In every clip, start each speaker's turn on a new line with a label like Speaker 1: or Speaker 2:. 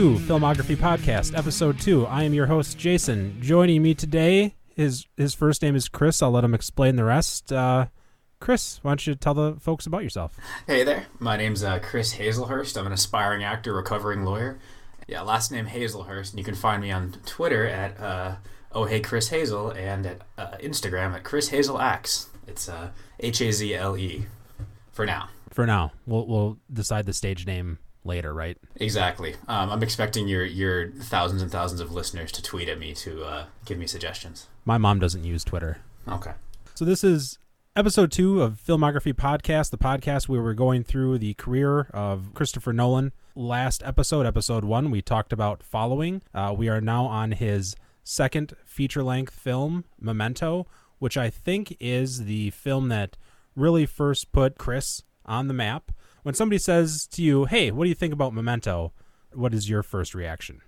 Speaker 1: Filmography Podcast, Episode 2. I am your host, Jason. Joining me today, his, his first name is Chris. I'll let him explain the rest. Uh, Chris, why don't you tell the folks about yourself?
Speaker 2: Hey there. My name's uh, Chris Hazelhurst. I'm an aspiring actor, recovering lawyer. Yeah, last name Hazelhurst. And you can find me on Twitter at uh, Oh Hey Chris Hazel and at uh, Instagram at Chris Hazel Axe. It's uh, H A Z L E for now.
Speaker 1: For now. We'll, we'll decide the stage name later, right?
Speaker 2: Exactly. Um, I'm expecting your your thousands and thousands of listeners to tweet at me to uh, give me suggestions.
Speaker 1: My mom doesn't use Twitter.
Speaker 2: Okay.
Speaker 1: So this is episode two of Filmography Podcast, the podcast where we're going through the career of Christopher Nolan. Last episode, episode one, we talked about Following. Uh, we are now on his second feature length film, Memento, which I think is the film that really first put Chris on the map. When somebody says to you, "Hey, what do you think about Memento?" What is your first reaction?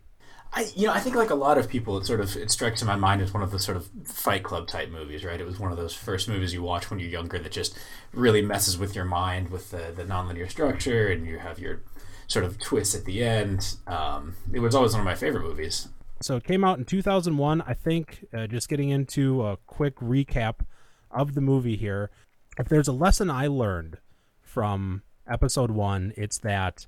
Speaker 2: I you know I think like a lot of people it sort of it strikes in my mind as one of the sort of Fight Club type movies right it was one of those first movies you watch when you're younger that just really messes with your mind with the the nonlinear structure and you have your sort of twists at the end um, it was always one of my favorite movies
Speaker 1: So it came out in 2001. I think, uh, just getting into a quick recap of the movie here, if there's a lesson I learned from episode one, it's that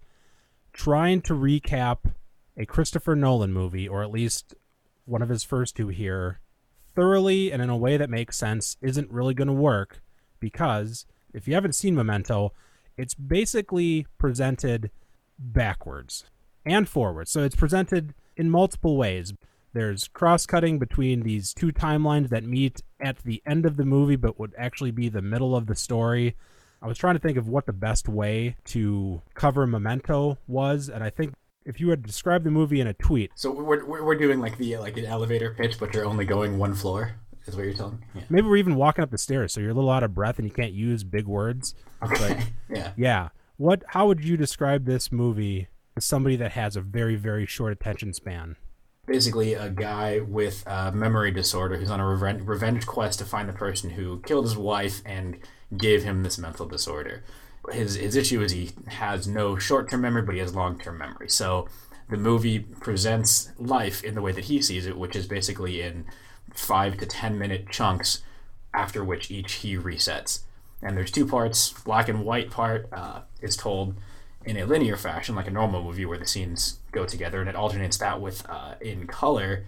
Speaker 1: trying to recap a Christopher Nolan movie, or at least one of his first two here, thoroughly and in a way that makes sense isn't really going to work because if you haven't seen Memento, it's basically presented backwards and forwards. So it's presented in multiple ways. There's cross cutting between these two timelines that meet at the end of the movie, but would actually be the middle of the story. I was trying to think of what the best way to cover Memento was, and I think if you had described the movie in a tweet,
Speaker 2: so we're, we're, doing like the like an elevator pitch but you're only going one floor is what you're telling me yeah.
Speaker 1: maybe we're even walking up the stairs, so you're a little out of breath and you can't use big words.
Speaker 2: okay yeah
Speaker 1: Yeah. What? How would you describe this movie to somebody that has a very, very short attention span?
Speaker 2: Basically a guy with a memory disorder who's on a reven- revenge quest to find the person who killed his wife and gave him this mental disorder. His his issue is he has no short term memory, but he has long term memory. So the movie presents life in the way that he sees it, which is basically in five to ten minute chunks, after which each he resets. And there's two parts. Black and white part uh, is told in a linear fashion, like a normal movie where the scenes go together, and it alternates that with uh, in color,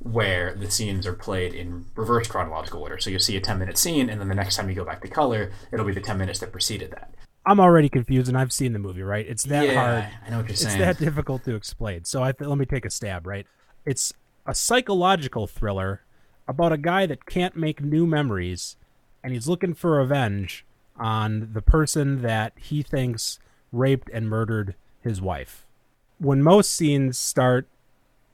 Speaker 2: where the scenes are played in reverse chronological order. So you'll see a 10 minute scene, and then the next time you go back to color, it'll be the 10 minutes that preceded that.
Speaker 1: I'm already confused, and I've seen the movie. Right? It's that
Speaker 2: yeah,
Speaker 1: hard.
Speaker 2: I know what you're saying.
Speaker 1: It's that difficult to explain. So I th- let me take a stab. Right? It's a psychological thriller about a guy that can't make new memories, and he's looking for revenge on the person that he thinks raped and murdered his wife. When most scenes start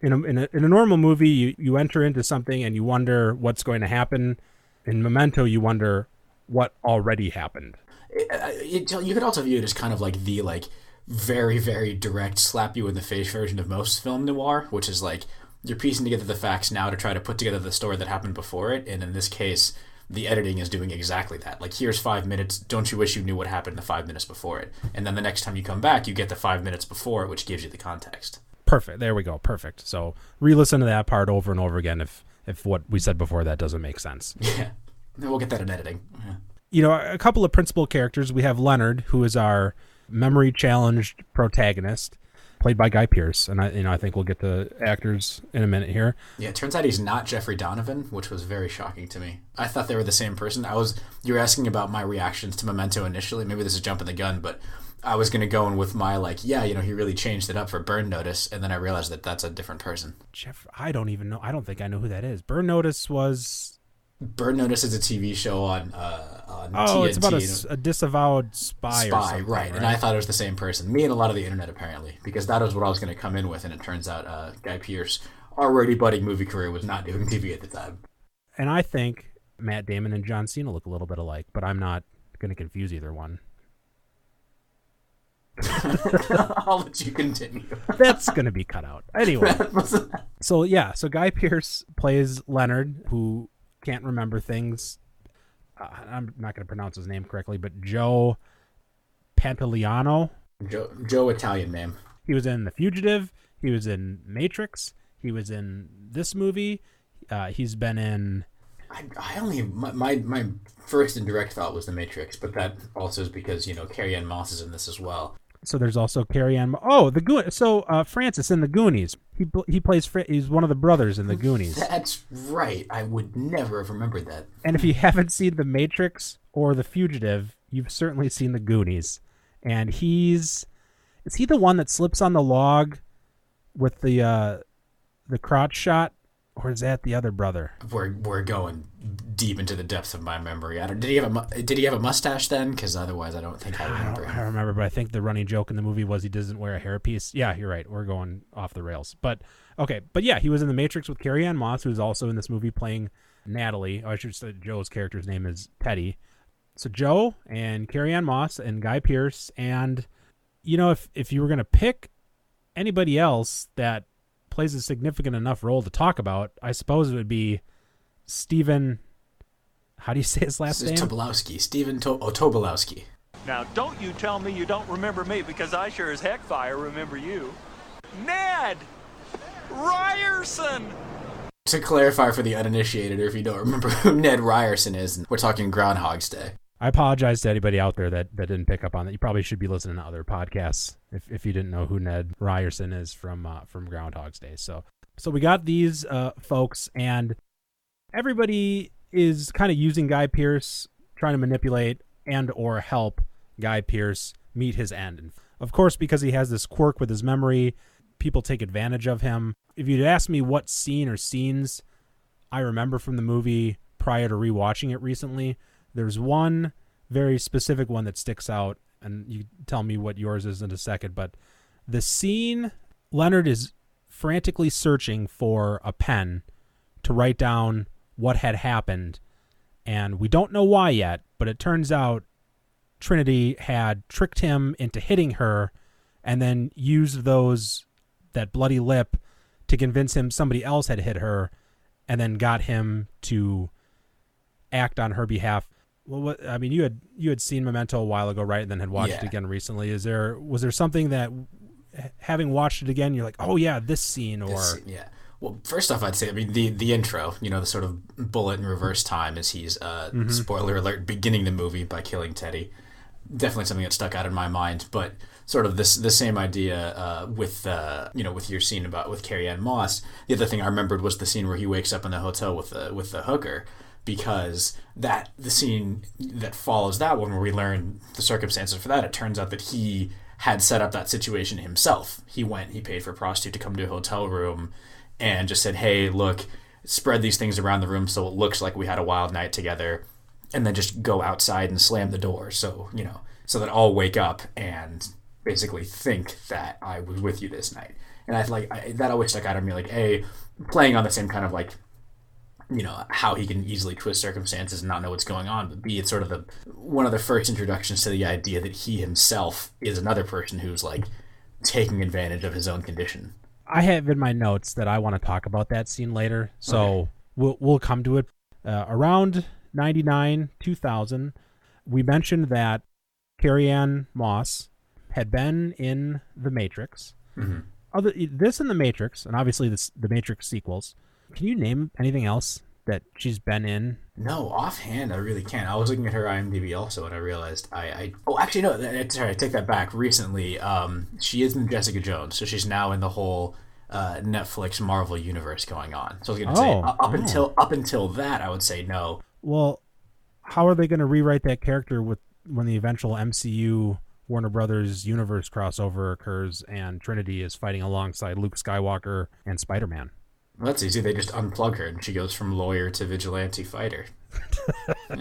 Speaker 1: in a, in a, in a normal movie, you, you enter into something and you wonder what's going to happen. In Memento, you wonder what already happened.
Speaker 2: it, it, you could also view it as kind of like the like very very direct slap you in the face version of most film noir which is like you're piecing together the facts now to try to put together the story that happened before it and in this case the editing is doing exactly that like here's five minutes don't you wish you knew what happened the five minutes before it and then the next time you come back you get the five minutes before it which gives you the context
Speaker 1: Perfect. There we go. Perfect. So re-listen to that part over and over again if if what we said before that doesn't make sense.
Speaker 2: yeah we'll get that in editing yeah.
Speaker 1: you know, a couple of principal characters. We have Leonard, who is our memory challenged protagonist, played by Guy Pearce, and I, you know, I think we'll get to actors in a minute here.
Speaker 2: Yeah, it turns out he's not Jeffrey Donovan, which was very shocking to me. I thought they were the same person. I was you were asking about my reactions to Memento initially. Maybe this is jumping the gun, but I was gonna go in with my like, yeah, you know, he really changed it up for Burn Notice, and then I realized that that's a different person.
Speaker 1: Jeff, I don't even know. I don't think I know who that is. Burn Notice was.
Speaker 2: Burn Notice is a TV show on uh, on
Speaker 1: Oh,
Speaker 2: TNT.
Speaker 1: it's about a disavowed spy,
Speaker 2: spy,
Speaker 1: something,
Speaker 2: right? And I thought it was the same person. Me and a lot of the internet apparently, because that was what I was going to come in with, and it turns out uh, Guy Pearce, already budding movie career, was not doing TV at the time.
Speaker 1: and I think Matt Damon and John Cena look a little bit alike, but I'm not going to confuse either one.
Speaker 2: I'll let you continue.
Speaker 1: That's going to be cut out. Anyway, so yeah, so Guy Pearce plays Leonard, who can't remember things. Uh, I'm not going to pronounce his name correctly, but Joe Pantoliano.
Speaker 2: Joe, Joe Italian name.
Speaker 1: He was in The Fugitive. He was in Matrix. He was in this movie. Uh, he's been in.
Speaker 2: I, I only my, my my first and direct thought was The Matrix, but that also is because you know Carrie Ann Moss is in this as well.
Speaker 1: So there's also Carrie Ann. Oh, the Goon. So uh, Francis in the Goonies. He he plays. Fra- he's one of the brothers in the Goonies.
Speaker 2: That's right. I would never have remembered that.
Speaker 1: And if you haven't seen The Matrix or The Fugitive, you've certainly seen The Goonies. And he's is he the one that slips on the log with the uh the crotch shot or is that the other brother?
Speaker 2: We're we're going deep into the depths of my memory. I don't, did he have a did he have a mustache then? Because otherwise, I don't think I
Speaker 1: I
Speaker 2: remember.
Speaker 1: I don't remember, but I think the running joke in the movie was he doesn't wear a hairpiece. Yeah, you're right. We're going off the rails. But okay, but yeah, he was in the Matrix with Carrie Ann Moss, who's also in this movie playing Natalie. Oh, I should say Joe's character's name is Teddy. So Joe and Carrie Ann Moss and Guy Pearce and you know if if you were gonna pick anybody else that plays a significant enough role to talk about, I suppose it would be Stephen. How do you say his last
Speaker 2: This is
Speaker 1: name?
Speaker 2: Tobolowsky, Stephen to- oh, Tobolowsky.
Speaker 3: Now, don't you tell me you don't remember me because I sure as heck fire remember you. Ned! Ryerson!
Speaker 2: To clarify for the uninitiated, or if you don't remember who Ned Ryerson is, we're talking Groundhog's Day.
Speaker 1: I apologize to anybody out there that, that didn't pick up on that. You probably should be listening to other podcasts if, if you didn't know who Ned Ryerson is from uh, from Groundhog's Day. So so we got these uh, folks, and everybody is kind of using Guy Pearce, trying to manipulate and or help Guy Pearce meet his end. And of course, because he has this quirk with his memory, people take advantage of him. If you'd ask me what scene or scenes I remember from the movie prior to rewatching it recently, there's one very specific one that sticks out, and you tell me what yours is in a second. But the scene Leonard is frantically searching for a pen to write down what had happened, and we don't know why yet, but it turns out Trinity had tricked him into hitting her and then used those that bloody lip to convince him somebody else had hit her and then got him to act on her behalf. Well, what I mean, you had you had seen Memento a while ago, right? And then had watched it again recently. Is there was there something that, having watched it again, you're like, oh yeah, this scene, or
Speaker 2: This- yeah. Well, first off, I'd say I mean the the intro, you know, the sort of bullet in reverse time as he's uh,
Speaker 1: Mm-hmm.
Speaker 2: spoiler alert beginning the movie by killing Teddy. Definitely something that stuck out in my mind, but sort of this the same idea uh, with uh, you know with your scene about with Carrie Ann Moss. The other thing I remembered was the scene where he wakes up in the hotel with the with the hooker because that the scene that follows that one where we learn the circumstances for that it turns out that he had set up that situation himself. He went he paid for a prostitute to come to a hotel room and just said hey look spread these things around the room so it looks like we had a wild night together and then just go outside and slam the door. So you know so that i'll wake up and basically think that i was with you this night. And i like I, that always stuck out to me like a playing on the same kind of like you know how he can easily twist circumstances and not know what's going on but b it's sort of the one of the first introductions to the idea that he himself is another person who's like taking advantage of his own condition
Speaker 1: I have in my notes that I want to talk about that scene later, so
Speaker 2: Okay.
Speaker 1: we'll we'll come to it. Uh, around ninety nine two thousand, we mentioned that Carrie Ann Moss had been in The Matrix. Other this and The Matrix, and obviously this, the Matrix sequels. Can you name anything else that she's been in?
Speaker 2: no offhand i really can't i was looking at her imdb also and i realized i, I oh actually no that- sorry i take that back recently um she is in jessica jones so she's now in the whole uh, Netflix Marvel universe going on. So I was going to say
Speaker 1: Oh,
Speaker 2: up
Speaker 1: oh.
Speaker 2: until up until that, I would say no.
Speaker 1: Well, how are they going to rewrite that character with when the eventual MCU Warner Brothers universe crossover occurs and Trinity is fighting alongside Luke Skywalker and Spider Man?
Speaker 2: That's easy. They just unplug her and she goes from lawyer to vigilante fighter.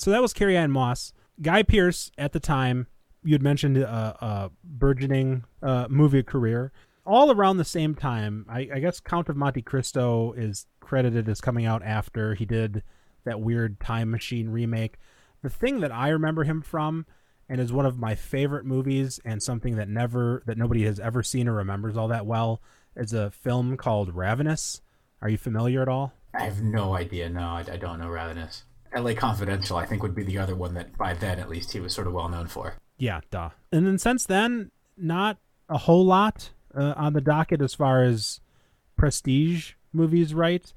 Speaker 1: So that was Carrie Ann Moss. Guy Pearce at the time, you had mentioned a, a burgeoning uh, movie career. All around the same time, I, I guess Count of Monte Cristo is credited as coming out after he did that weird time machine remake. The thing that I remember him from, and is one of my favorite movies, and something that never that nobody has ever seen or remembers all that well, is a film called Ravenous. Are you familiar at all?
Speaker 2: I have no idea. No, I, I don't know Ravenous. L.A. Confidential, I think, would be the other one that by then at least he was sort of well known for.
Speaker 1: Yeah, duh. And then since then, not a whole lot uh, on the docket as far as prestige movies, right?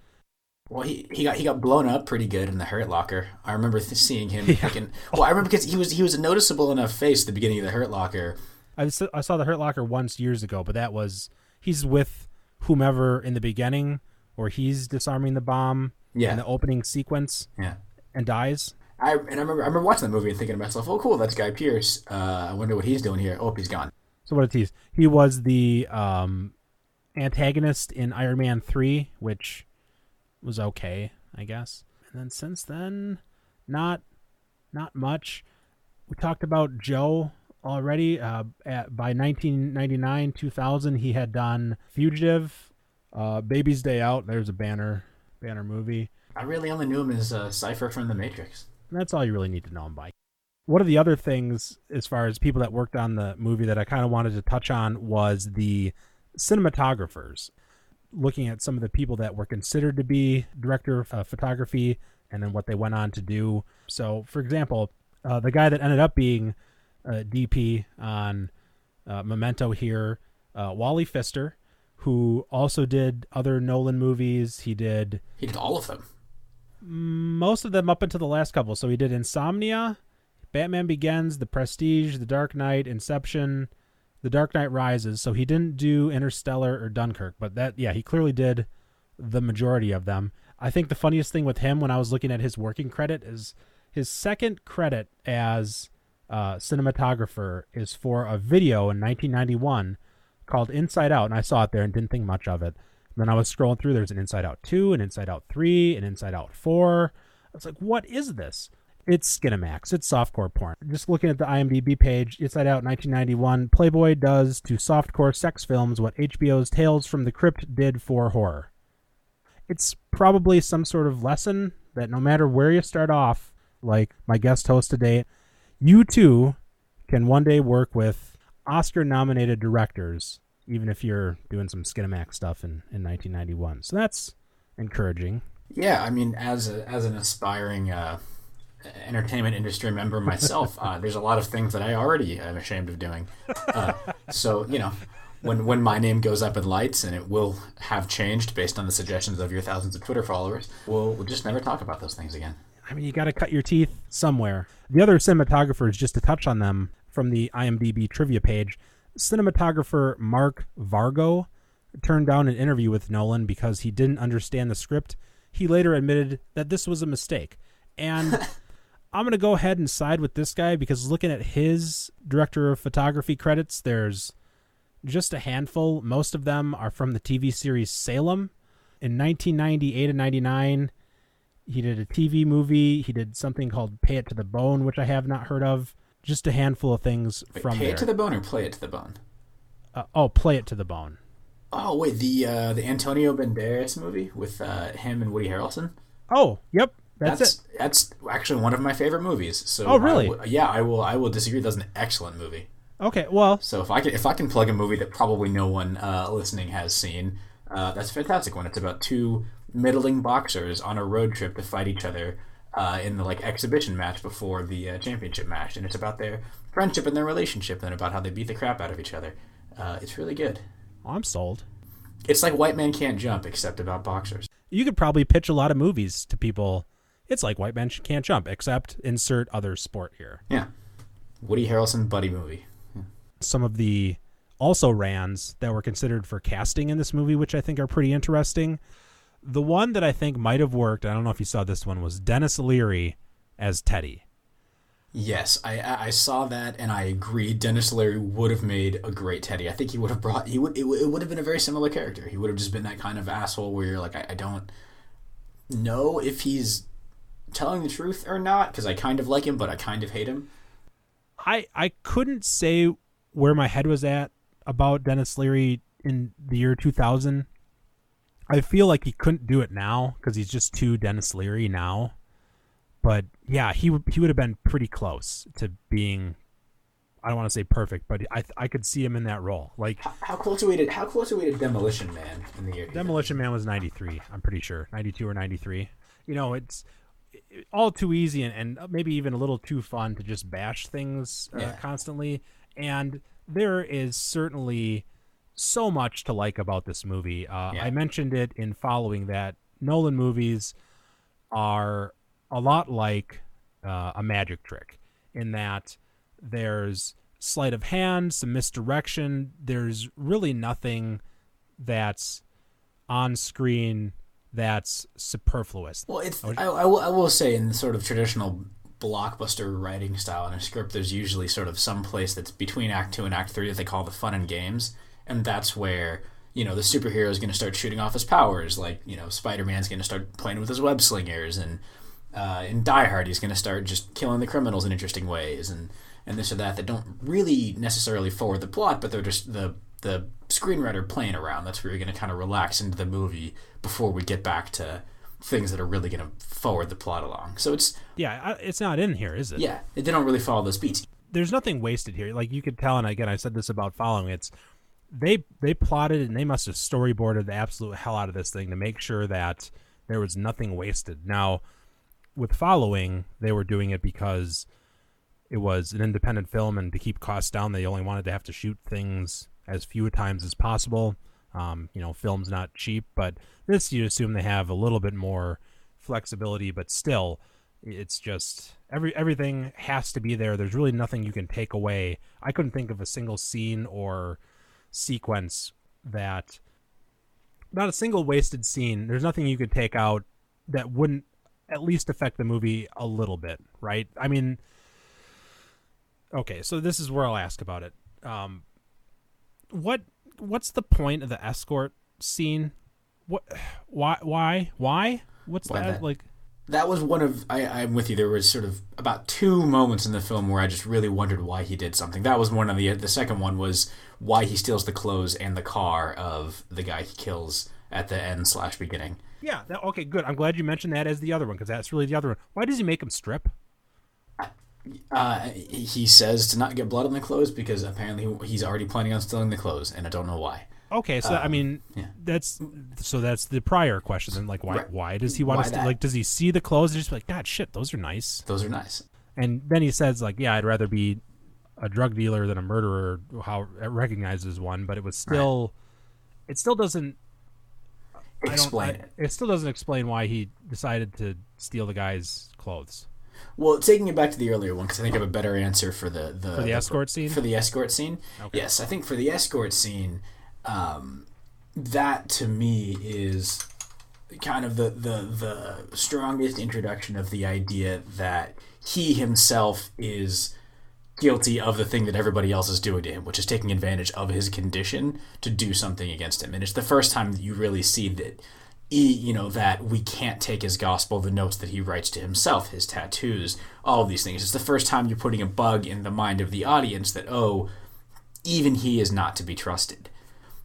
Speaker 2: Well, he, he got he got blown up pretty good in the Hurt Locker. I remember th- seeing him. Thinking, well, I remember because he was he was a noticeable enough face at the beginning of the Hurt Locker.
Speaker 1: I saw, I saw the Hurt Locker once years ago, but that was he's with whomever in the beginning, or he's disarming the bomb
Speaker 2: Yeah.
Speaker 1: in the opening sequence
Speaker 2: Yeah,
Speaker 1: and dies.
Speaker 2: I and I remember I remember watching the movie and thinking to myself, "Oh, cool, that's Guy Pearce. Uh, I wonder what he's doing here. Oh, he's gone."
Speaker 1: So what a tease! He was the um, antagonist in Iron Man three, which was okay, I guess. And then since then, not not much. We talked about Joe already. Uh, at, by 1999, 2000, he had done Fugitive, uh, Baby's Day Out. There's a banner banner movie.
Speaker 2: I really only knew him as uh, Cypher from The Matrix.
Speaker 1: And that's all you really need to know him by. One of the other things, as far as people that worked on the movie, that I kind of wanted to touch on was the cinematographers. Looking at some of the people that were considered to be director of uh, photography and then what they went on to do. So, for example, uh, the guy that ended up being uh, DP on uh, Memento here, uh, Wally Pfister, who also did other Nolan movies. He did
Speaker 2: He did all of them.
Speaker 1: most of them up until the last couple. So he did Insomnia, Batman Begins, The Prestige, The Dark Knight, Inception, The Dark Knight Rises. So he didn't do Interstellar or Dunkirk, but that yeah, he clearly did the majority of them. I think the funniest thing with him when I was looking at his working credit is his second credit as uh, cinematographer is for a video in 1991 called Inside Out, and I saw it there and didn't think much of it. And then I was scrolling through. There's an Inside Out two, an Inside Out three, an Inside Out four. I was like, what is this? It's Skinamax. It's softcore porn. Just looking at the IMDb page, Inside Out 1991, Playboy does to softcore sex films what HBO's Tales from the Crypt did for horror. It's probably some sort of lesson that no matter where you start off, like my guest host today, you too can one day work with Oscar nominated directors, even if you're doing some Skinamax stuff in, in 1991. So that's encouraging.
Speaker 2: Yeah, I mean, as a, as an aspiring uh, entertainment industry member myself, uh, there's a lot of things that I already am ashamed of doing. Uh, so you know, when when my name goes up in lights, and it will have changed based on the suggestions of your thousands of Twitter followers, we'll, we'll just never talk about those things again.
Speaker 1: I mean, you got to cut your teeth somewhere. The other cinematographers, just to touch on them from the IMDb trivia page, cinematographer Mark Vargo turned down an interview with Nolan because he didn't understand the script. He later admitted that this was a mistake. And I'm going to go ahead and side with this guy because looking at his director of photography credits, there's just a handful. Most of them are from the TV series Salem. In 1998 and 99, he did a TV movie. He did something called Pay It to the Bone, which I have not heard of. Just a handful of things
Speaker 2: Wait,
Speaker 1: from
Speaker 2: pay
Speaker 1: there.
Speaker 2: it to the bone or play it to the bone.
Speaker 1: uh, oh, Play It to the Bone.
Speaker 2: Oh wait, the uh, the Antonio Banderas movie with uh, him and Woody Harrelson.
Speaker 1: Oh, yep, that's,
Speaker 2: That's
Speaker 1: it.
Speaker 2: that's actually one of my favorite movies. So
Speaker 1: Oh, really?
Speaker 2: I will- yeah, I will I will disagree. That's an excellent movie.
Speaker 1: Okay, well,
Speaker 2: So if I can if I can plug a movie that probably no one uh, listening has seen, uh, that's a fantastic one. It's about two middling boxers on a road trip to fight each other uh, in the like exhibition match before the uh, championship match, and it's about their friendship and their relationship, and about how they beat the crap out of each other. Uh, it's really good.
Speaker 1: I'm sold.
Speaker 2: It's like White Man Can't Jump, except about boxers.
Speaker 1: You could probably pitch a lot of movies to people. It's like White Man Can't Jump, except insert other sport here.
Speaker 2: Yeah, Woody Harrelson buddy movie.
Speaker 1: Some of the also rans that were considered for casting in this movie, which I think are pretty interesting. The one that I think might have worked, I don't know if you saw this one, was Denis Leary as Teddy.
Speaker 2: Yes, I I I saw that and I agree. Denis Leary would have made a great Teddy. I think he would have brought he would it, would- it would have been a very similar character. He would have just been that kind of asshole where you're like I, I don't know if he's telling the truth or not because I kind of like him but I kind of hate him.
Speaker 1: I I couldn't say where my head was at about Denis Leary in the year 2000. I feel like he couldn't do it now because he's just too Denis Leary now. But yeah, he would he would have been pretty close to being I don't want to say perfect, but I I could see him in that role. Like
Speaker 2: How close are we to how close are we to Demolition Man in the year?
Speaker 1: Demolition Man was 93, I'm pretty sure. 92 or 93. You know, it's all too easy and, and maybe even a little too fun to just bash things uh,
Speaker 2: Yeah.
Speaker 1: constantly. And there is certainly so much to like about this movie. Uh,
Speaker 2: Yeah.
Speaker 1: I mentioned it in following that Nolan movies are a lot like uh, a magic trick in that there's sleight of hand, some misdirection. There's really nothing that's on screen that's superfluous.
Speaker 2: Well, it's I, I, will, I will say in the sort of traditional blockbuster writing style in a script, there's usually sort of some place that's between Act Two and Act Three that they call the fun and games, and that's where you know the superhero is going to start shooting off his powers, like you know Spider Man's going to start playing with his web slingers, and uh, in Die Hard he's going to start just killing the criminals in interesting ways, and and this or that that don't really necessarily forward the plot, but they're just the the screenwriter playing around. That's where you're going to kind of relax into the movie before we get back to things that are really going to forward the plot along. So it's
Speaker 1: Yeah, it's not in here, is it?
Speaker 2: yeah, they don't really follow those beats.
Speaker 1: there's nothing wasted here. Like you could tell, and again, I said this about following. It's they they plotted and they must have storyboarded the absolute hell out of this thing to make sure that there was nothing wasted. Now, with following, they were doing it because it was an independent film, and to keep costs down, they only wanted to have to shoot things as few times as possible. Um, you know, film's not cheap, but this you assume they have a little bit more flexibility, but still, it's just every everything has to be there. There's really nothing you can take away. I couldn't think of a single scene or sequence that not a single wasted scene. There's nothing you could take out that wouldn't at least affect the movie a little bit, right? I mean, okay, so this is where I'll ask about it. Um, what what's the point of the escort scene? What why why why? What's
Speaker 2: Why
Speaker 1: that,
Speaker 2: that-
Speaker 1: like?
Speaker 2: That was one of I, I'm with you. There was sort of about two moments in the film where I just really wondered why he did something. That was one of the the second one was why he steals the clothes and the car of the guy he kills at the end slash beginning.
Speaker 1: Yeah. That, okay. Good. I'm glad you mentioned that as the other one because that's really the other one. Why does he make him strip?
Speaker 2: Uh, he says to not get blood on the clothes because apparently he's already planning on stealing the clothes, and I don't know why.
Speaker 1: Okay. So I um, mean,
Speaker 2: yeah.
Speaker 1: that's so that's the prior question. Then like, why
Speaker 2: Right.
Speaker 1: why does he want to like? Does he see the clothes and just be like, God, shit, those are nice?
Speaker 2: Those are nice.
Speaker 1: And then he says like, Yeah, I'd rather be a drug dealer than a murderer. How it recognizes one, but it was still, it still doesn't I don't-
Speaker 2: Explain
Speaker 1: I-
Speaker 2: it.
Speaker 1: It still doesn't explain why he decided to steal the guy's clothes.
Speaker 2: Well, taking it back to the earlier one, because I think I have a better answer for the the,
Speaker 1: For the escort scene?
Speaker 2: For the escort scene, okay. yes, I think for the escort scene, um, that to me is kind of the, the the strongest introduction of the idea that he himself is guilty of the thing that everybody else is doing to him, which is taking advantage of his condition to do something against him. And it's the first time that you really see that he, you know, that we can't take his gospel, the notes that he writes to himself, his tattoos, all these things. It's the first time you're putting a bug in the mind of the audience that, oh, even he is not to be trusted.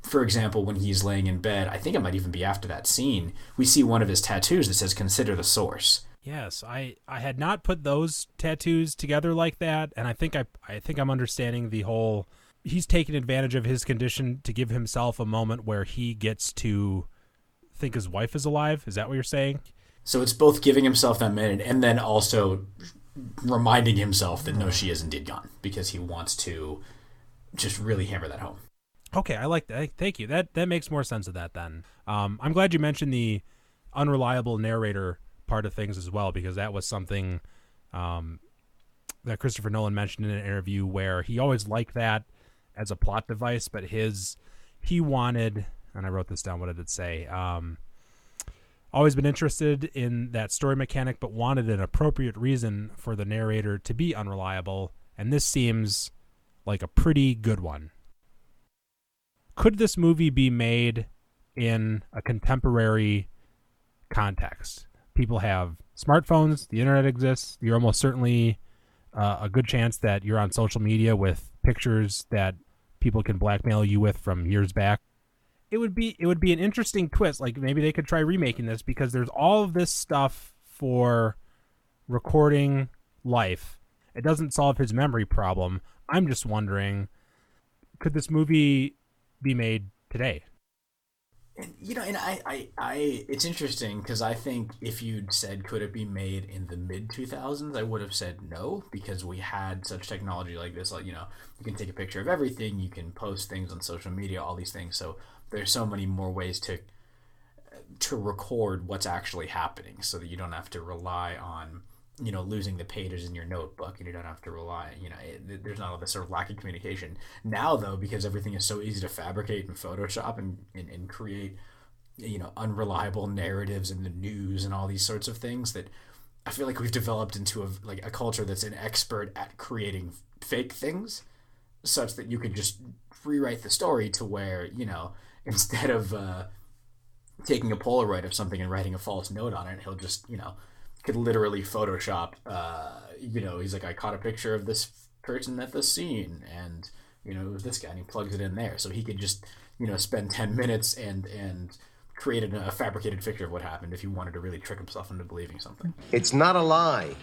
Speaker 2: For example, when he's laying in bed, I think it might even be after that scene, we see one of his tattoos that says, consider the source.
Speaker 1: Yes, I I had not put those tattoos together like that, and I think I I think I'm understanding the whole. He's taking advantage of his condition to give himself a moment where he gets to think his wife is alive. Is that what you're saying?
Speaker 2: So it's both giving himself that minute and then also reminding himself that no, she is indeed gone because he wants to just really hammer that home.
Speaker 1: Okay, I like that. Thank you. That that makes more sense of that then. Um, I'm glad you mentioned the unreliable narrator part of things as well because that was something um, that Christopher Nolan mentioned in an interview where he always liked that as a plot device, but his he wanted, and I wrote this down. What did it say? Um, always been interested in that story mechanic, but wanted an appropriate reason for the narrator to be unreliable, and this seems like a pretty good one could this movie be made in a contemporary context? People have smartphones, the internet exists. You're almost certainly uh, a good chance that you're on social media with pictures that people can blackmail you with from years back. It would be it would be an interesting twist. Like maybe they could try remaking this because there's all of this stuff for recording life It doesn't solve his memory problem. I'm just wondering, could this movie be made today?
Speaker 2: And, you know, and I, I, I it's interesting because I think if you'd said could it be made in the mid 2000s, I would have said no because we had such technology like this. Like, you know, you can take a picture of everything, you can post things on social media, all these things. So there's so many more ways to to record what's actually happening so that you don't have to rely on you know losing the pages in your notebook and you don't have to rely you know it, there's not all this sort of lack of communication now though because everything is so easy to fabricate in photoshop and, and, and create you know unreliable narratives in the news and all these sorts of things that i feel like we've developed into a like a culture that's an expert at creating fake things such that you could just rewrite the story to where you know instead of uh, taking a Polaroid of something and writing a false note on it. He'll just, you know, could literally Photoshop, uh, you know, he's like, I caught a picture of this person at the scene and, you know, it was this guy and he plugs it in there. So he could just, you know, spend 10 minutes and, and create a, a fabricated picture of what happened if he wanted to really trick himself into believing something.
Speaker 4: It's not a lie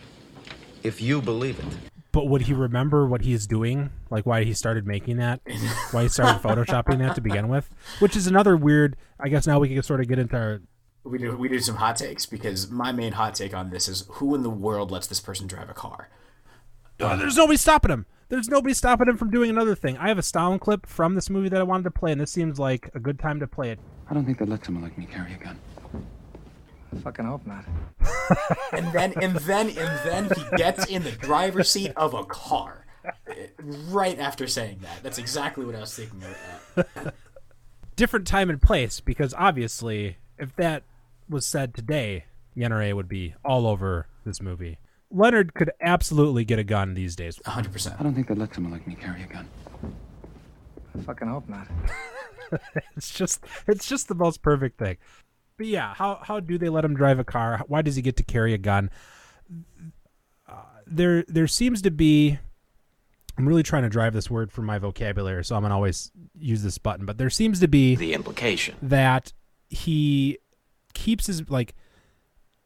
Speaker 4: if you believe it.
Speaker 1: But would he remember what he's doing? Like why he started making that? why he started photoshopping that to begin with? Which is another weird. I guess now we can sort of get into our.
Speaker 2: We do, we do some hot takes because my main hot take on this is who in the world lets this person drive a car?
Speaker 1: Oh, there's nobody stopping him. There's nobody stopping him from doing another thing. I have a sound clip from this movie that I wanted to play, and this seems like a good time to play it.
Speaker 5: I don't think they'd let someone like me carry a gun.
Speaker 6: I fucking hope not.
Speaker 2: and then and then and then he gets in the driver's seat of a car right after saying that that's exactly what i was thinking of
Speaker 1: Different time and place, because obviously, if that was said today, the NRA would be all over this movie. Leonard could absolutely get a gun these days.
Speaker 2: 100%
Speaker 5: I don't think they'd let someone like me carry a gun.
Speaker 6: I fucking hope not.
Speaker 1: It's just it's just the most perfect thing. But yeah, how how do they let him drive a car? Why does he get to carry a gun? Uh, there there seems to be I'm really trying to drive this word from my vocabulary, so I'm gonna always use this button. But there seems to be
Speaker 4: The implication.
Speaker 1: that he keeps his like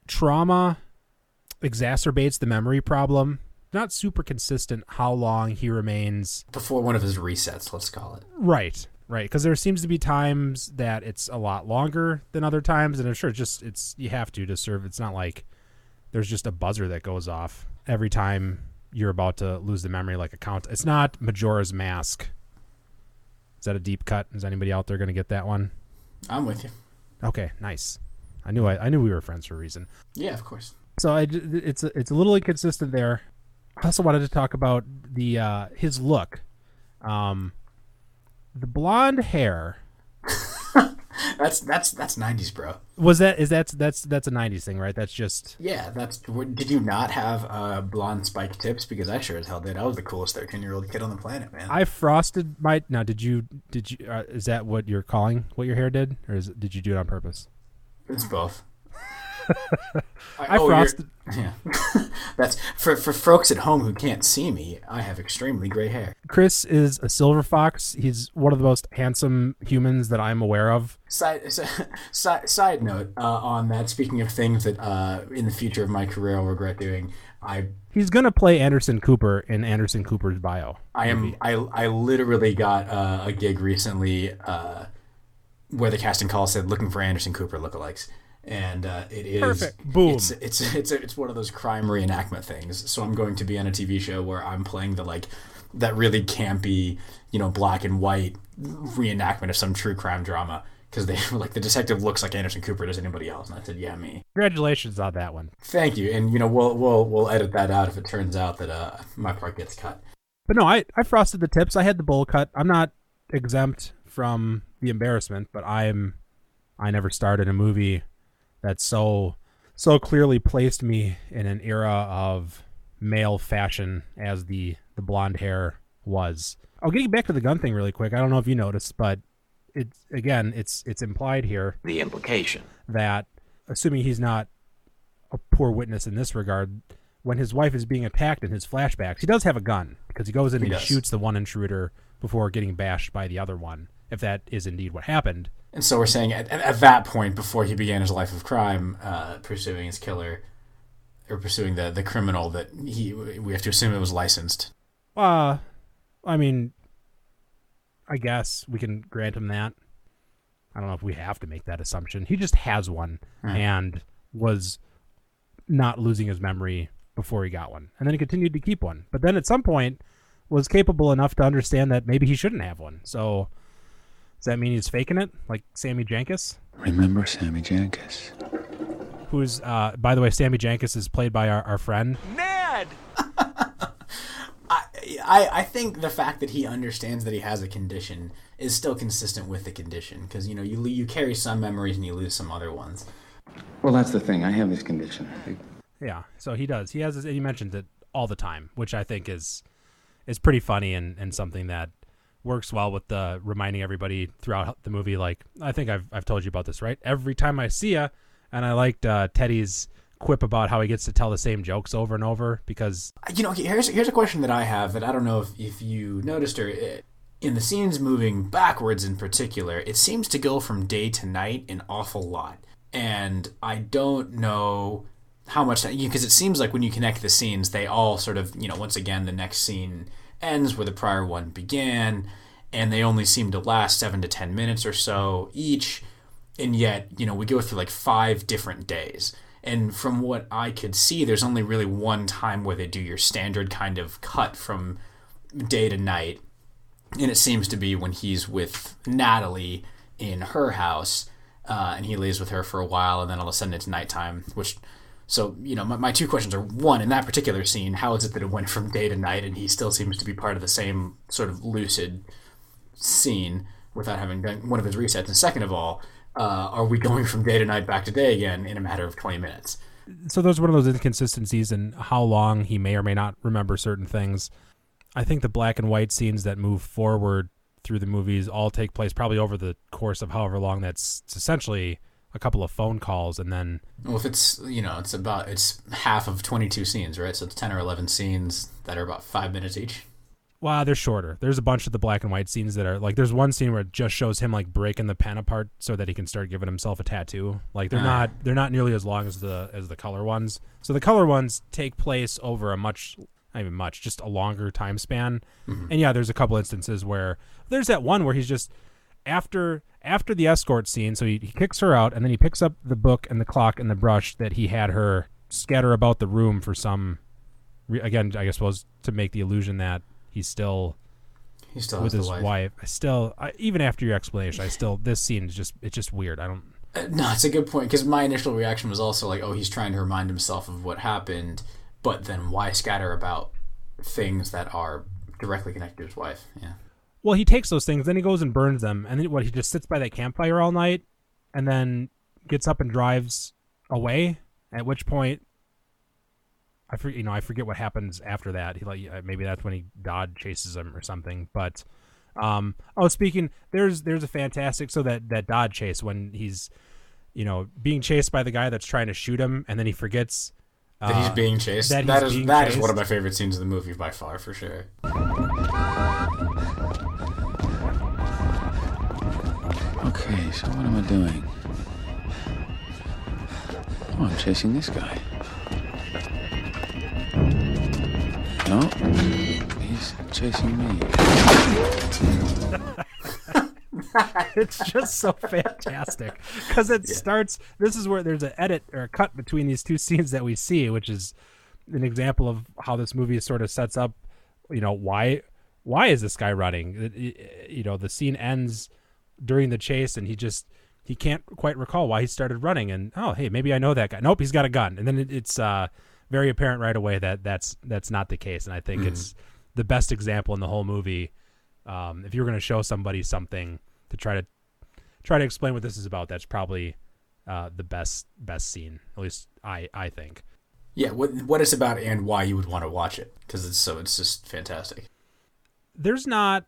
Speaker 1: trauma exacerbates the memory problem. Not super consistent how long he remains
Speaker 2: before one of his resets let's call it
Speaker 1: Right, right. Because there seems to be times that it's a lot longer than other times, and I'm sure it's just it's you have to to serve. It's not like there's just a buzzer that goes off every time you're about to lose the memory, like a count. It's not Majora's Mask. Is that a deep cut? Is anybody out there going to get that one?
Speaker 2: i'm with you
Speaker 1: Okay, nice. I knew I, I knew we were friends for a reason.
Speaker 2: yeah of course
Speaker 1: So I, it's a, it's a little inconsistent there. I also wanted to talk about the uh, his look, um, the blonde hair.
Speaker 2: that's that's that's 90s bro
Speaker 1: Was that is that's that's that's a '90s thing, right? That's just
Speaker 2: yeah that's did you not have uh, blonde spike tips because i sure as hell did i was the coolest 13 year old kid on the planet man
Speaker 1: I frosted my. Now, did you did you uh, is that what you're calling what your hair did, or is did you do it on purpose?
Speaker 2: It's both
Speaker 1: I
Speaker 2: oh,
Speaker 1: frosted.
Speaker 2: yeah that's for for folks at home who can't see me i have extremely gray hair
Speaker 1: Chris is a silver fox. He's one of the most handsome humans that I'm aware of.
Speaker 2: Side, side, side note uh, on that. Speaking of things that uh, in the future of my career I'll regret doing, I
Speaker 1: He's gonna play Anderson Cooper in Anderson Cooper's bio.
Speaker 2: I am I, I literally got uh, a gig recently uh, where the casting call said looking for Anderson Cooper lookalikes, and uh, it is
Speaker 1: Perfect. Boom.
Speaker 2: It's it's it's it's one of those crime reenactment things. So I'm going to be on a TV show where I'm playing the like that really campy, you know, black and white reenactment of some true crime drama because they were like the detective looks like Anderson Cooper does anybody else, and I said, yeah, me.
Speaker 1: Congratulations on that one.
Speaker 2: Thank you, and you know we'll we'll we'll edit that out if it turns out that uh, my part gets cut.
Speaker 1: But no, I, I frosted the tips. I had the bowl cut. I'm not exempt from the embarrassment, but I'm I never started a movie that so so clearly placed me in an era of male fashion as the the blonde hair was. Oh, getting back to the gun thing really quick. I don't know if you noticed, but it's again, it's it's implied here
Speaker 4: The implication.
Speaker 1: that assuming he's not a poor witness in this regard, when his wife is being attacked in his flashbacks, he does have a gun because he goes in
Speaker 2: He
Speaker 1: and
Speaker 2: does.
Speaker 1: shoots the one intruder before getting bashed by the other one. If that is indeed what happened,
Speaker 2: And so we're saying at, at, at that point, before he began his life of crime, uh, pursuing his killer, or pursuing the the criminal that he we have to assume it was licensed.
Speaker 1: Uh, I mean, I guess we can grant him that. I don't know if we have to make that assumption. He just has one and was not losing his memory before he got one. And then he continued to keep one. But then at some point was capable enough to understand that maybe he shouldn't have one. So does that mean he's faking it? Like Sammy Jankis?
Speaker 5: Remember Sammy Jankis?
Speaker 1: Who's uh by the way, Sammy Jankis is played by our, our friend.
Speaker 3: Ned!
Speaker 2: I, I I think the fact that he understands that he has a condition is still consistent with the condition because you know you you carry some memories and you lose some other ones.
Speaker 5: Well, that's the thing. I have this condition.
Speaker 1: Yeah, so he does. He has this, he mentions it all the time, which I think is is pretty funny and, and something that works well with the reminding everybody throughout the movie. Like I think I've I've told you about this, right? Every time I see ya, and I liked uh, Teddy's quip about how he gets to tell the same jokes over and over because
Speaker 2: You know, here's here's a question that I have that I don't know if, if you noticed or uh, in the scenes moving backwards in particular, it seems to go from day to night an awful lot, and I don't know how much because it seems like when you connect the scenes, they all sort of you know once again the next scene ends where the prior one began, and they only seem to last seven to ten minutes or so each, and yet you know we go through like five different days. And from what I could see, there's only really one time where they do your standard kind of cut from day to night. And it seems to be when he's with Natalie in her house, uh, and he lays with her for a while, and then all of a sudden it's nighttime. Which, so you know, my, my two questions are: one, in that particular scene, how is it that it went from day to night, and he still seems to be part of the same sort of lucid scene without having done one of his resets? And second of all, uh, are we going from day to night back to day again in a matter of twenty minutes?
Speaker 1: so there's one of those inconsistencies in how long he may or may not remember certain things. I think the black and white scenes that move forward through the movies all take place probably over the course of however long that's essentially a couple of phone calls and then
Speaker 2: Well, if it's you know, it's about it's half of twenty-two scenes, right? So it's ten or eleven scenes that are about five minutes each.
Speaker 1: Wow, they're shorter. There's a bunch of the black and white scenes that are like there's one scene where it just shows him like breaking the pen apart so that he can start giving himself a tattoo. Like they're
Speaker 2: Ah.
Speaker 1: not they're not nearly as long as the as the color ones. So the color ones take place over a much not even much, just a longer time span. And yeah, there's a couple instances where there's that one where he's just after after the escort scene, so he, he kicks her out and then he picks up the book and the clock and the brush that he had her scatter about the room for some re- again, I guess was to make the illusion that he's still
Speaker 2: He still
Speaker 1: with his wife.
Speaker 2: wife.
Speaker 1: I still, I, even after your explanation, I still this scene is just it's just weird. I don't.
Speaker 2: Uh, No, it's a good point because my initial reaction was also like, oh, he's trying to remind himself of what happened, but then why scatter about things that are directly connected to his wife? Yeah.
Speaker 1: Well, he takes those things, then he goes and burns them, and then what? He just sits by that campfire all night, and then gets up and drives away. At which point, I forget. You know, I forget what happens after that. He like uh, maybe that's when he Dodd chases him or something. But um, oh, speaking, there's there's a fantastic so that that Dodd chase when he's you know being chased by the guy that's trying to shoot him, and then he forgets.
Speaker 2: That he's
Speaker 1: uh,
Speaker 2: being chased.
Speaker 1: that
Speaker 2: that is that is one of my favorite scenes of the movie by far, for sure.
Speaker 5: Okay, so what am I doing? Oh, I'm chasing this guy. No, he's chasing me.
Speaker 1: it's just so fantastic because it starts this is where there's an edit or a cut between these two scenes that we see which is an example of how this movie sort of sets up you know why why is this guy running It- it- you know the scene ends during the chase and he just he can't quite recall why he started running and oh hey maybe i know that guy nope he's got a gun and then it, it's uh very apparent right away that that's that's not the case and i think it's the best example in the whole movie um, if you're going to show somebody something to try to try to explain what this is about, that's probably uh, the best best scene. At least I I think.
Speaker 2: Yeah, what what it's about and why you would want to watch it because it's so it's just fantastic.
Speaker 1: There's not,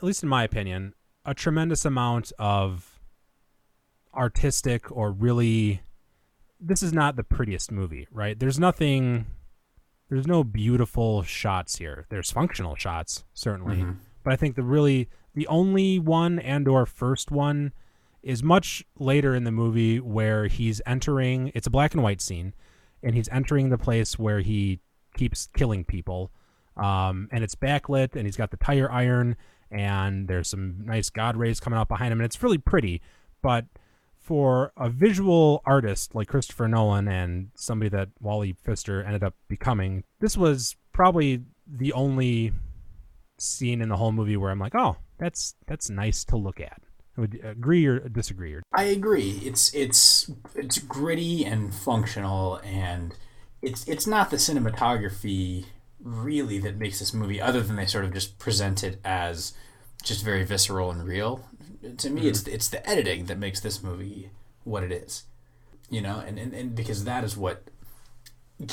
Speaker 1: at least in my opinion, a tremendous amount of artistic or really. This is not the prettiest movie, right? There's nothing. There's no beautiful shots here. There's functional shots certainly, but I think the really the only one and or first one is much later in the movie where he's entering it's a black and white scene and he's entering the place where he keeps killing people. Um, and it's backlit, and he's got the tire iron, and there's some nice god rays coming out behind him, and it's really pretty. But for a visual artist like Christopher Nolan and somebody that Wally Pfister ended up becoming, this was probably the only scene in the whole movie where I'm like, oh, that's that's nice to look at. I would agree or disagree? Or
Speaker 2: I agree. It's it's it's gritty and functional, and it's it's not the cinematography really that makes this movie, other than they sort of just present it as just very visceral and real. To me, it's mm-hmm. it's the editing that makes this movie what it is, you know, and and, and because that is what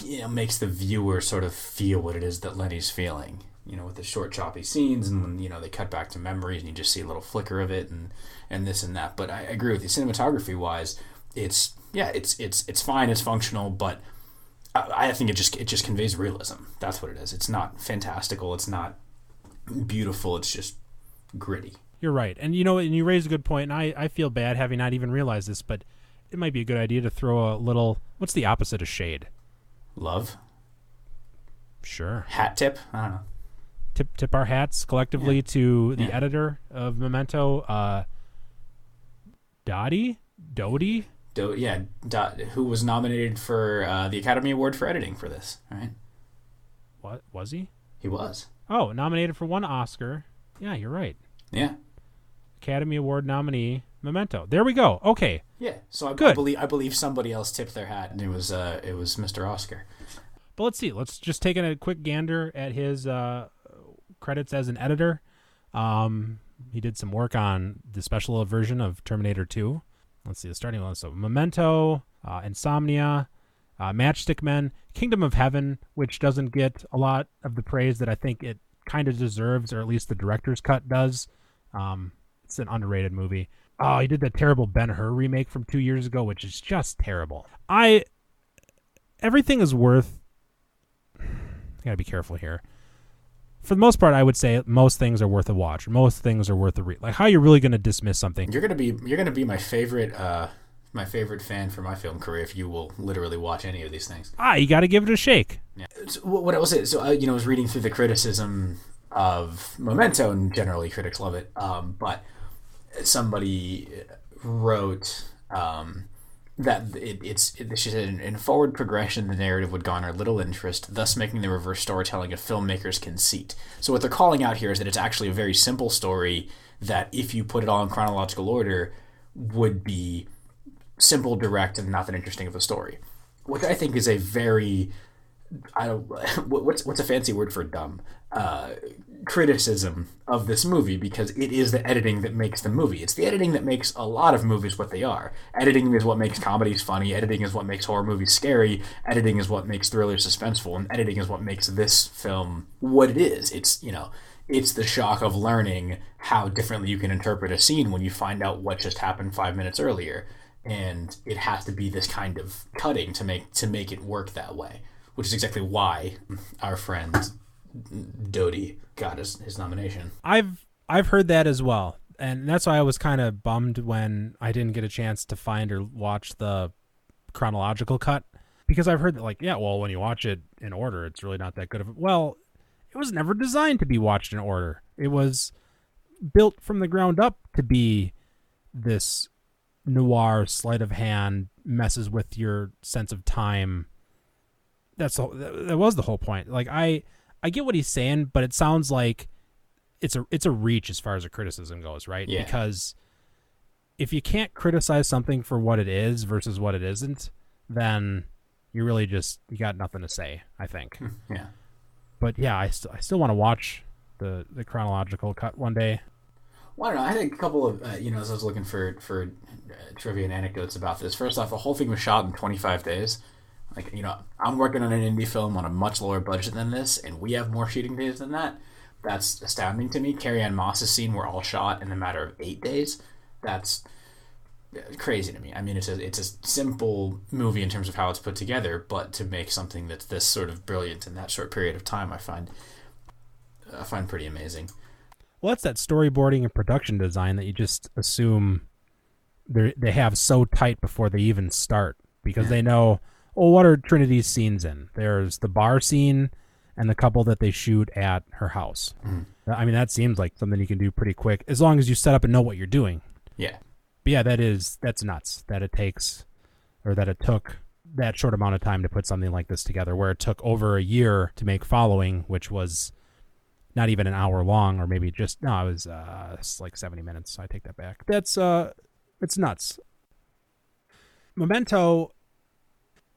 Speaker 2: you know, makes the viewer sort of feel what it is that Lenny's feeling. You know, with the short, choppy scenes, and when you know they cut back to memories, and you just see a little flicker of it, and and this and that. But I agree with you, cinematography wise, it's yeah, it's it's it's fine, it's functional, but I, I think it just it just conveys realism. That's what it is. It's not fantastical. It's not beautiful. It's just gritty.
Speaker 1: You're right. And you know, and you raise a good point, and I, I feel bad having not even realized this, but it might be a good idea to throw a little what's the opposite of shade?
Speaker 2: Love,
Speaker 1: Sure.
Speaker 2: hat tip. I don't know.
Speaker 1: Tip tip our hats collectively
Speaker 2: Yeah.
Speaker 1: to the
Speaker 2: Yeah.
Speaker 1: editor of Memento, uh Dottie? Doty?
Speaker 2: Do, yeah, Dot, who was nominated for uh, the Academy Award for editing for this? Right,
Speaker 1: What was he?
Speaker 2: he was.
Speaker 1: Oh, nominated for one Oscar. Yeah, you're right.
Speaker 2: Yeah,
Speaker 1: Academy Award nominee, Memento. There we go. Okay.
Speaker 2: yeah. So I, I believe I believe somebody else tipped their hat, and it was uh, it was Mr. Oscar.
Speaker 1: But let's see. Let's just take a quick gander at his uh, credits as an editor. Um, he did some work on the special version of Terminator 2. Let's see the starting one. So Memento, uh, Insomnia, uh, Matchstick Men, Kingdom of Heaven, which doesn't get a lot of the praise that I think it kind of deserves, or at least the director's cut does. Um, it's an underrated movie. Oh, he did that terrible Ben Hur remake from two years ago, which is just terrible. I everything is worth gotta be careful here. For the most part, I would say most things are worth a watch. Most things are worth a read. Like, how you're you really going to dismiss something?
Speaker 2: You're gonna be you're gonna be my favorite uh, my favorite fan for my film career if you will literally watch any of these things.
Speaker 1: Ah, you got to give it a shake.
Speaker 2: Yeah. So what what was it? So uh, you know, I was reading through the criticism of Memento, and generally critics love it. Um, but somebody wrote um, that it, it's it, she said in, in forward progression the narrative would garner little interest, thus making the reverse storytelling a filmmaker's conceit. So what they're calling out here is that it's actually a very simple story that if you put it all in chronological order would be simple, direct, and not that interesting of a story, which I think is a very I don't what's what's a fancy word for dumb uh, criticism of this movie because it is the editing that makes the movie. It's the editing that makes a lot of movies what they are. Editing is what makes comedies funny. Editing is what makes horror movies scary. Editing is what makes thrillers suspenseful, and editing is what makes this film what it is. It's you know. It's the shock of learning how differently you can interpret a scene when you find out what just happened five minutes earlier, and it has to be this kind of cutting to make to make it work that way which is exactly why our friend Doty got his, his nomination.
Speaker 1: I've I've heard that as well, and that's why I was kind of bummed when I didn't get a chance to find or watch the chronological cut because I've heard that like yeah, well, when you watch it in order, it's really not that good of. A, well, it was never designed to be watched in order. It was built from the ground up to be this noir sleight of hand messes with your sense of time that's that that was the whole point like i i get what he's saying but it sounds like it's a it's a reach as far as a criticism goes right
Speaker 2: Yeah.
Speaker 1: because if you can't criticize something for what it is versus what it isn't then you really just you got nothing to say i think
Speaker 2: Yeah.
Speaker 1: but yeah i, st- I still want to watch the the chronological cut one day
Speaker 2: Well, I don't know. I think a couple of uh, you know, as I was looking for for uh, trivia and anecdotes about this. First off, the whole thing was shot in 25 days. Like you know, I'm working on an indie film on a much lower budget than this, and we have more shooting days than that. That's astounding to me. Carrie-Anne Moss's scene were all shot in a matter of eight days. That's uh, crazy to me. I mean, it's a it's a simple movie in terms of how it's put together, but to make something that's this sort of brilliant in that short period of time, I find I find pretty amazing.
Speaker 1: Well, that's that storyboarding and production design that you just assume they they have so tight before they even start because they know, Well, what are Trinity's scenes in? There's the bar scene and the couple that they shoot at her house. I mean, that seems like something you can do pretty quick as long as you set up and know what you're doing.
Speaker 2: Yeah.
Speaker 1: But yeah, that is that's nuts that it takes or that it took that short amount of time to put something like this together where it took over a year to make following, which was not even an hour long or maybe just no, it was uh it's like 70 minutes. So I take that back. That's uh it's nuts. Memento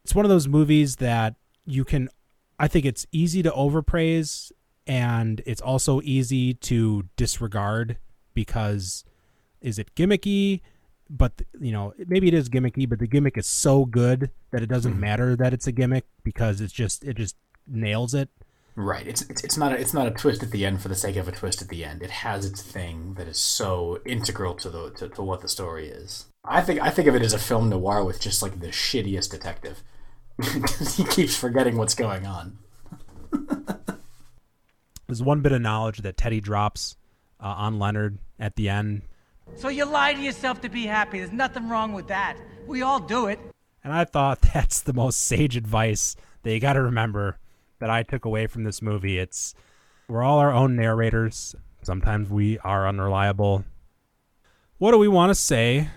Speaker 1: it's one of those movies that you can I think it's easy to overpraise and it's also easy to disregard because is it gimmicky but you know maybe it is gimmicky but the gimmick is so good that it doesn't mm-hmm. matter that it's a gimmick because it's just it just nails it
Speaker 2: Right. It's, it's it's not a, it's not a twist at the end for the sake of a twist at the end. It has its thing that is so integral to the to, to what the story is. I think I think of it as a film noir with just like the shittiest detective. 'Cause he keeps forgetting what's going on.
Speaker 1: there's one bit of knowledge that teddy drops uh, on leonard at the end
Speaker 7: So you lie to yourself to be happy. There's nothing wrong with that. We all do it.
Speaker 1: And I thought that's the most sage advice that you got to remember that I took away from this movie. It's we're all our own narrators. Sometimes we are unreliable. What do we want to say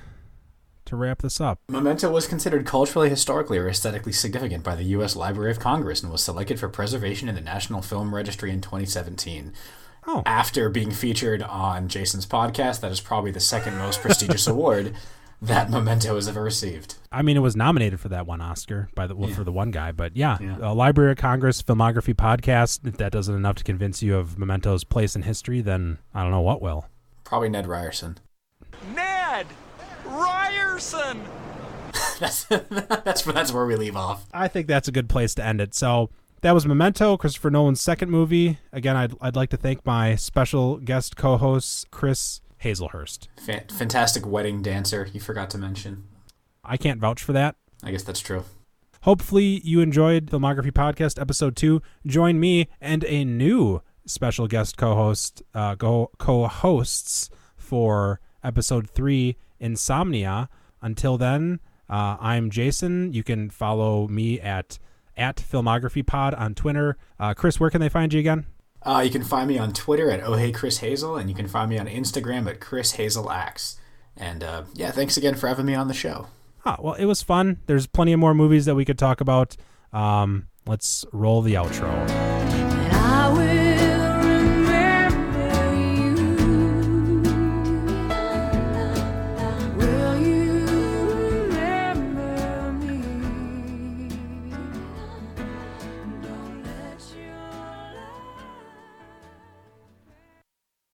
Speaker 1: to wrap this up?
Speaker 2: Memento was considered culturally, historically, or aesthetically significant by the U.S. Library of Congress and was selected for preservation in the National Film Registry in 2017.
Speaker 1: Oh.
Speaker 2: After being featured on Jason's podcast, that is probably the second most prestigious award that Memento has ever received.
Speaker 1: I mean, it was nominated for that one Oscar by the well,
Speaker 2: Yeah.
Speaker 1: for the one guy, but yeah,
Speaker 2: Yeah.
Speaker 1: Uh, Library of Congress filmography podcast. If that doesn't enough to convince you of Memento's place in history, then I don't know what will.
Speaker 2: Probably Ned Ryerson.
Speaker 3: Ned Ryerson.
Speaker 2: That's that's that's where we leave off.
Speaker 1: I think that's a good place to end it. So that was Memento, Christopher Nolan's second movie. Again, I'd, I'd like to thank my special guest co-host Chris Hazelhurst.
Speaker 2: Fa- fantastic wedding dancer. You forgot to mention.
Speaker 1: I can't vouch for that.
Speaker 2: I guess that's true.
Speaker 1: Hopefully, you enjoyed Filmography Podcast episode two. Join me and a new special guest co-host, uh, go co-hosts for episode three, Insomnia. Until then, uh, I'm Jason. You can follow me at at Filmography Pod on Twitter. Uh, Chris, where can they find you again?
Speaker 2: Uh, you can find me on Twitter at Oh Hey Chris Hazel, and you can find me on Instagram at Chris Hazel Axe. And uh, yeah, thanks again for having me on the show.
Speaker 1: Ah, well, it was fun. There's plenty of more movies that we could talk about. Um, let's roll the outro.